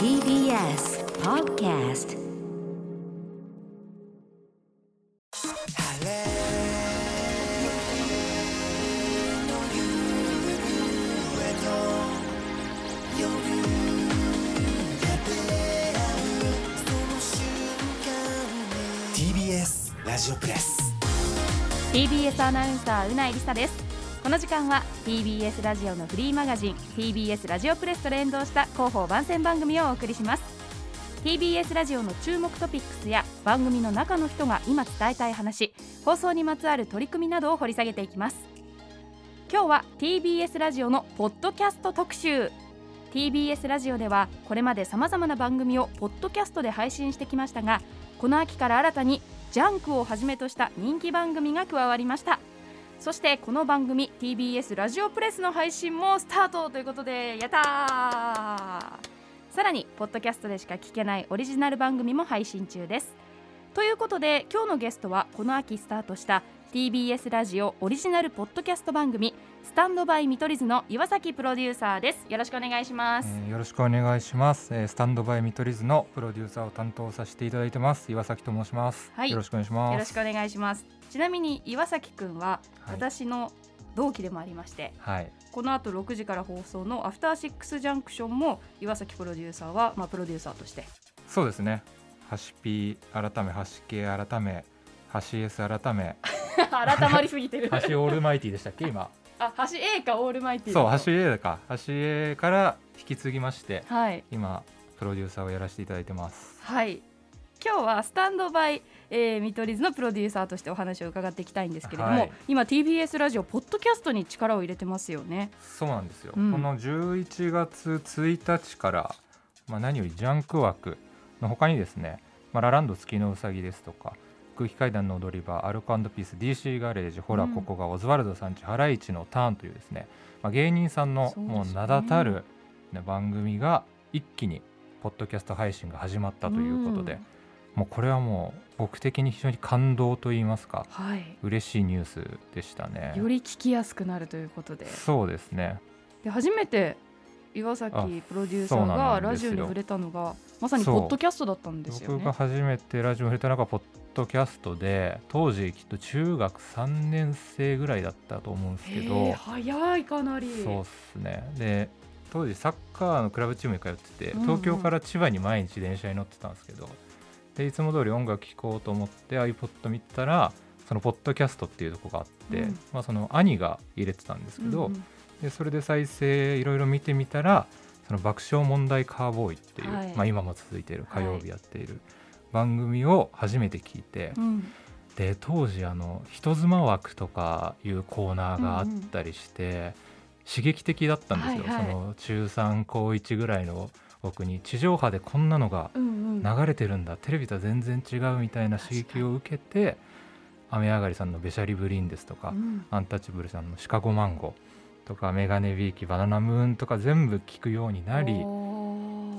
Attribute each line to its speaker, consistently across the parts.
Speaker 1: TBS Podcast.
Speaker 2: ラジオプレス。
Speaker 3: TBS アナウンサーうないりさですこの時間は TBS ラジオのフリーマガジン TBS ラジオプレスと連動した広報番宣番組をお送りします。TBS ラジオの注目トピックスや番組の中の人が今伝えたい話放送にまつわる取り組みなどを掘り下げていきます。今日は TBS ラジオのポッドキャスト特集。TBS ラジオではこれまでさまざまな番組をポッドキャストで配信してきましたがこの秋から新たにジャンクをはじめとした人気番組が加わりました。そしてこの番組 TBS ラジオプレスの配信もスタートということでやったさらにポッドキャストでしか聞けないオリジナル番組も配信中です。ということで今日のゲストはこの秋スタートした TBS ラジオオリジナルポッドキャスト番組スタンドバイ見取り図の岩崎プロデューサーです。よろしくお願いします、
Speaker 4: えーよろしくお願いします、えースタンドバイ見取り図のプロデューサーを担当させていただいてます。岩崎と申します、
Speaker 3: はい。
Speaker 4: よろしくお願いします。
Speaker 3: よろしくお願いします。ちなみに岩崎くんは
Speaker 4: はい。
Speaker 3: 私の同期でもありまして、
Speaker 4: はい。
Speaker 3: この後6時から放送のアフターシックスジャンクションも岩崎プロデューサーはまあプロデューサーとして。
Speaker 4: そうですね。ハシピ改めハシ系改めハシエス改め
Speaker 3: 改まりすぎてる。
Speaker 4: ハシオールマイティでしたっけ今。
Speaker 3: あ橋 A かオールマイティ
Speaker 4: そうハシ A か。ハシ A から引き継ぎまして
Speaker 3: はい。
Speaker 4: 今プロデューサーをやらせていただいてます。
Speaker 3: はい。今日はスタンドバイ、えー、見取り図のプロデューサーとしてお話を伺っていきたいんですけれども、
Speaker 4: はい。
Speaker 3: 今 TBS ラジオポッドキャストに力を入れてますよね。
Speaker 4: そうなんですよ、
Speaker 3: うん。
Speaker 4: この11月1日から、まあ、何よりジャンク枠の他にですね、まあ、ラランド月のうさぎですとか空気階段の踊り場アルコピース DC ガレージほら
Speaker 3: うん。
Speaker 4: ここがオズワルドさんちハライチのターンというですね、まあ、芸人さんのもう名だたる、ね、番組が一気にポッドキャスト配信が始まったということで、
Speaker 3: ん。
Speaker 4: もうこれはもう僕的に非常に感動といいますか
Speaker 3: はい。
Speaker 4: 嬉しいニュースでしたね。
Speaker 3: より聞きやすくなるということで。
Speaker 4: そうですね。
Speaker 3: で初めて岩崎プロデューサーがラジオに触れたのがまさにポッドキャストだったんですよ
Speaker 4: 僕が
Speaker 3: ね。
Speaker 4: 初めてラジオに触れたのがポッドキャストで当時きっと中学3年生ぐらいだったと思うんですけ
Speaker 3: へ
Speaker 4: ど
Speaker 3: ー早いかなり。
Speaker 4: そうっすね。で当時サッカーのクラブチームに通ってて
Speaker 3: うんうん。
Speaker 4: 東京から千葉に毎日電車に乗ってたんですけどでいつも通り音楽聴こうと思って iPod 見たらそのポッドキャストっていうとこがあって、
Speaker 3: うん。
Speaker 4: まあ、その兄が入れてたんですけど、
Speaker 3: うんうん
Speaker 4: でそれで再生いろいろ見てみたらその爆笑問題カーボーイっていう、
Speaker 3: はい。
Speaker 4: まあ、今も続いている火曜日やっている番組を初めて聞いて、
Speaker 3: うん。
Speaker 4: で当時あの人妻枠とかいうコーナーがあったりして、刺激的だったんですよ、
Speaker 3: はいはい。
Speaker 4: その中3高1ぐらいの僕に地上波でこんなのが
Speaker 3: うんうん。
Speaker 4: 流れてるんだ、テレビとは全然違うみたいな刺激を受けて雨上がりさんの「べしゃりブリン」ですとか、
Speaker 3: うん。
Speaker 4: アンタッチャブルさんの「シカゴマンゴ」とか「メガネビーキ」「バナナムーン」とか全部聞くようになり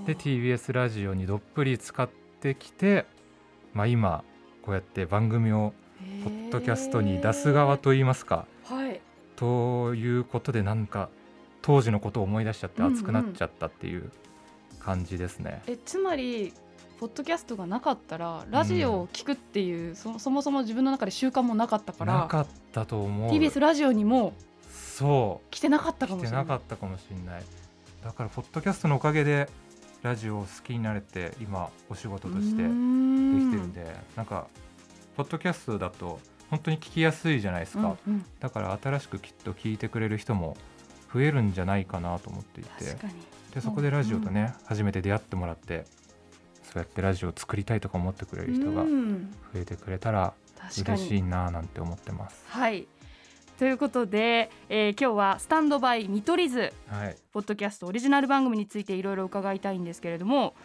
Speaker 4: で TBS ラジオにどっぷり使ってきて、まあ、今こうやって番組をポッドキャストに出す側といいますか
Speaker 3: はい。
Speaker 4: ということでなんか当時のことを思い出しちゃって
Speaker 3: うんうん。
Speaker 4: 熱くなっちゃったっていう感じですね。
Speaker 3: えつまりポッドキャストがなかったらラジオを聞くっていう、そそもそも自分の中で習慣もなかったか
Speaker 4: な
Speaker 3: ら
Speaker 4: かったと思う。
Speaker 3: TBS ラジオにも
Speaker 4: そう。
Speaker 3: 来てなかったかも
Speaker 4: 来
Speaker 3: してれな
Speaker 4: ないかったかもしれない。だからポッドキャストのおかげでラジオを好きになれて今お仕事としてできてるんでなんかポッドキャストだと本当に聞きやすいじゃないですか、
Speaker 3: うんうん。
Speaker 4: だから新しくきっと聞いてくれる人も増えるんじゃないかなと思っていて。でそこでラジオとね、初めて出会ってもらってそうやってラジオを作りたいとか思ってくれる人が
Speaker 3: うん。
Speaker 4: 増えてくれたら嬉しいななんて思ってます。
Speaker 3: はいということで、えー今日はスタンドバイ見取り図
Speaker 4: はい、
Speaker 3: ポッドキャストオリジナル番組についていろいろ伺いたいんですけれども、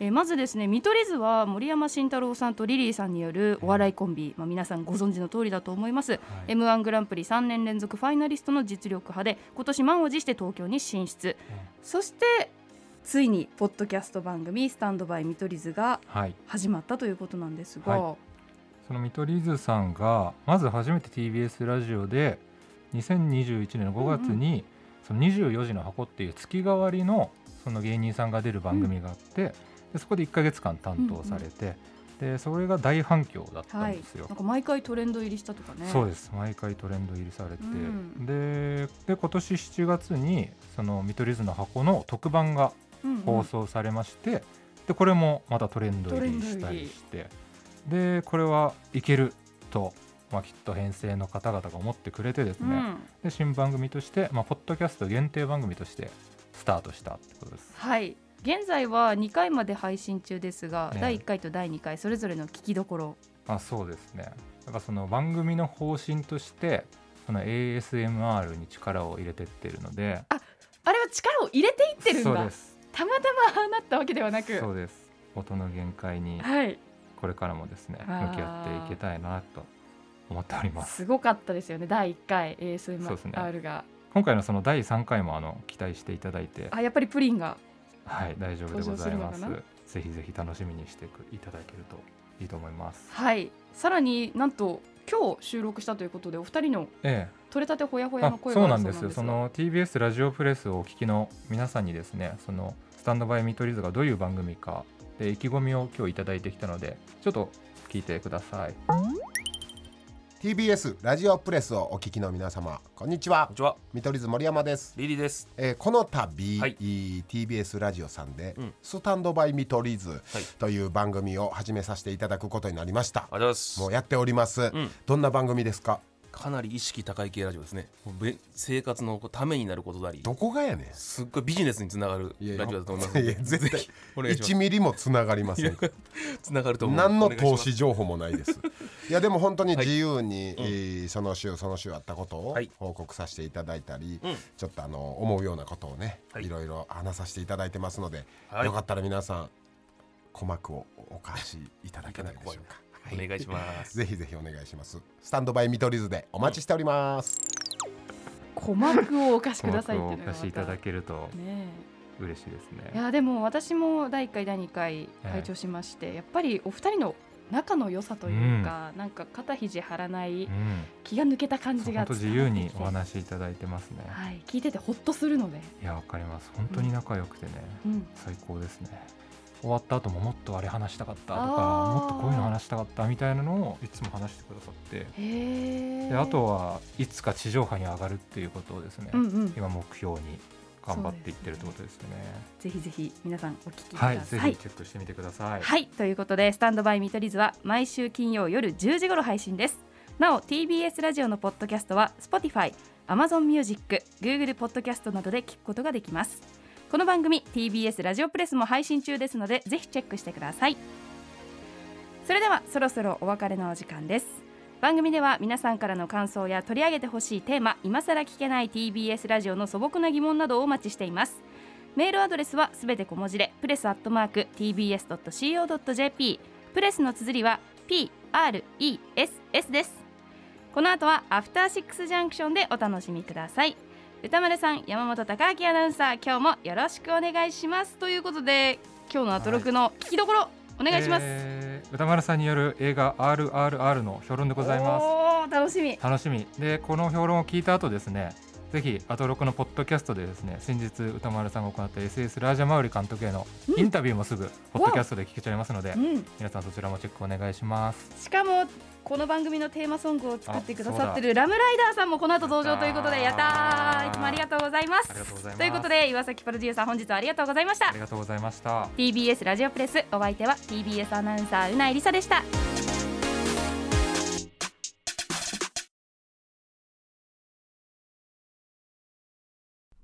Speaker 3: えーまずですね見取り図は森山慎太郎さんとリリーさんによるお笑いコンビ、まあ、皆さんご存知の通りだと思います、
Speaker 4: はい。
Speaker 3: m 1グランプリ3年連続ファイナリストの実力派で今年満を持して東京に進出、そしてついにポッドキャスト番組「スタンドバイ見取り図」が
Speaker 4: はい。
Speaker 3: 始まったということなんですが、
Speaker 4: はその見取り図さんがまず初めて TBS ラジオで2021年の5月にその24時の箱っていう月替わりのその芸人さんが出る番組があって、でそこで1ヶ月間担当されて、でそれが大反響だった
Speaker 3: はい
Speaker 4: んですよ。
Speaker 3: なんか毎回トレンド入りしたとかね。
Speaker 4: そうです毎回トレンド入りされて、
Speaker 3: うん。
Speaker 4: でで今年7月にその見取り図の箱の特番が
Speaker 3: うんうん。
Speaker 4: 放送されまして、でこれもまたトレンド入りしたりしてでこれはいけると、まあ、きっと編成の方々が思ってくれてですね、
Speaker 3: うん。
Speaker 4: で新番組として、まあ、ポッドキャスト限定番組としてスタートしたってことです。
Speaker 3: はい。現在は2回まで配信中ですが、
Speaker 4: ね
Speaker 3: 第1回と第2回それぞれの聞きどころ。
Speaker 4: あそうですね。だからその番組の方針としてその ASMR に力を入れてってるので。
Speaker 3: あれは力を入れていってるんだ。
Speaker 4: そうです。
Speaker 3: たまたまああなったわけではなく。
Speaker 4: そうです。音の限界に
Speaker 3: はい
Speaker 4: これからもですね向き合っていけたいなと思っております。
Speaker 3: すごかったですよね第1回 ASMR が、
Speaker 4: 今回のその第3回もあの期待していただいて。
Speaker 3: あやっぱりプリンが。
Speaker 4: はい大丈夫でございます。ぜひぜひ楽しみにしていただけるといいと思います。
Speaker 3: はい。さらになんと今日収録したということでお二人の
Speaker 4: え
Speaker 3: 取れたてほやほやの声
Speaker 4: そうな
Speaker 3: がそうなんです
Speaker 4: んですよ。その TBS ラジオプレスをお聞きの皆さんにですねそのスタンドバイ見取り図がどういう番組かで意気込みを今日いただいてきたのでちょっと聞いてください。
Speaker 1: TBS ラジオプレスをお聞きの皆様こんにちは。
Speaker 5: こんにちは、
Speaker 1: 見取り図森山です、
Speaker 5: リリーです。
Speaker 1: えーこの度、
Speaker 5: はい。
Speaker 1: いい TBS ラジオさんで、
Speaker 5: うん。
Speaker 1: スタンドバイ見取り図という番組を始めさせていただくことになりました。
Speaker 5: ありがとうございます。
Speaker 1: もうやっております、
Speaker 5: ん。
Speaker 1: どんな番組ですか？
Speaker 5: かなり意識高い系ラジオですね。生活のためになることであり、
Speaker 1: どこがやねん。
Speaker 5: すっごいビジネスにつながるラジオだと思います。
Speaker 1: いや絶対
Speaker 5: ぜひお願いします。
Speaker 1: 1。ミリもつながりません
Speaker 5: つながると思う。
Speaker 1: 何の投資情報もないです。いやでも本当に
Speaker 5: はい。
Speaker 1: 自由に、えーその週その週あったことを
Speaker 5: はい。
Speaker 1: 報告させていただいたり、
Speaker 5: うん。
Speaker 1: ちょっとあの思うようなことをね、
Speaker 5: はい。
Speaker 1: い、ろいろ話させていただいてますので、
Speaker 5: はい。
Speaker 1: よかったら皆さん鼓膜をお貸しいただけないでしょうか、
Speaker 5: お願いします。
Speaker 1: ぜひぜひお願いします。スタンドバイ見取り図でお待ちしております、
Speaker 3: 鼓膜をお貸しくださいって
Speaker 4: お
Speaker 3: いうのがまた
Speaker 4: 貸しいただけると
Speaker 3: ね
Speaker 4: 嬉しいですね。
Speaker 3: えいやでも私も第1回第2回拝聴しまして、やっぱりお二人の仲の良さというか、なんか肩肘張らない
Speaker 4: うん。
Speaker 3: 気が抜けた感じが
Speaker 4: 本当自由にお話しいただいてますね。
Speaker 3: はい、聞いててほっとするので、
Speaker 4: いやわかります。本当に仲良くてね、
Speaker 3: うん、
Speaker 4: 最高ですね終わった後ももっとあれ話したかったとかもっとこういうの話したかったみたいなのをいつも話してくださって。であとはいつか地上波に上がるっていうことをですね、
Speaker 3: うんうん、
Speaker 4: 今目標に頑張っていってるってことですよね
Speaker 3: ぜひぜひ皆さんお聞きくだ
Speaker 4: はい、
Speaker 3: さい。
Speaker 4: ぜひチェックしてみてください、
Speaker 3: はい、ということで、スタンドバイ見取り図は毎週金曜夜10時頃配信です。なお、TBS ラジオのポッドキャストは Spotify、Amazon Music、Google ポッドキャストなどで聞くことができます。この番組 TBS ラジオプレスも配信中ですので、ぜひチェックしてください。それではそろそろお別れのお時間です。番組では皆さんからの感想や取り上げてほしいテーマ、今更聞けない TBS ラジオの素朴な疑問などをお待ちしています。メールアドレスはすべて小文字でプレスアットマーク tbs.co.jp プレスの綴りは PRESS ですこの後はアフターシックスジャンクションでお楽しみください歌丸さん山本貴明アナウンサー今日もよろしくお願いします。ということで今日のアトロクの聞きどころ、お願いします、
Speaker 4: えー歌丸さんによる映画 RRR の評論でございます。
Speaker 3: おー楽しみ。
Speaker 4: 楽しみ。でこの評論を聞いた後ですねぜひアトロクのポッドキャストでですね先日歌丸さんが行った SS ラージャマウリ監督への
Speaker 3: うん。
Speaker 4: インタビューもすぐポッドキャストで聞けちゃいますので、
Speaker 3: うん、
Speaker 4: 皆さんそちらもチェックお願いします。
Speaker 3: しかもこの番組のテーマソングを作ってくださってるラムライダーさんもこの後登場ということでや
Speaker 4: やった
Speaker 3: いつもありがとうございます。
Speaker 4: ありがとうございます。
Speaker 3: ということで岩崎プロデューサー本日はありがとうございました。
Speaker 4: ありがとうございました。
Speaker 3: TBS ラジオプレスお相手は TBS アナウンサーうないりさでした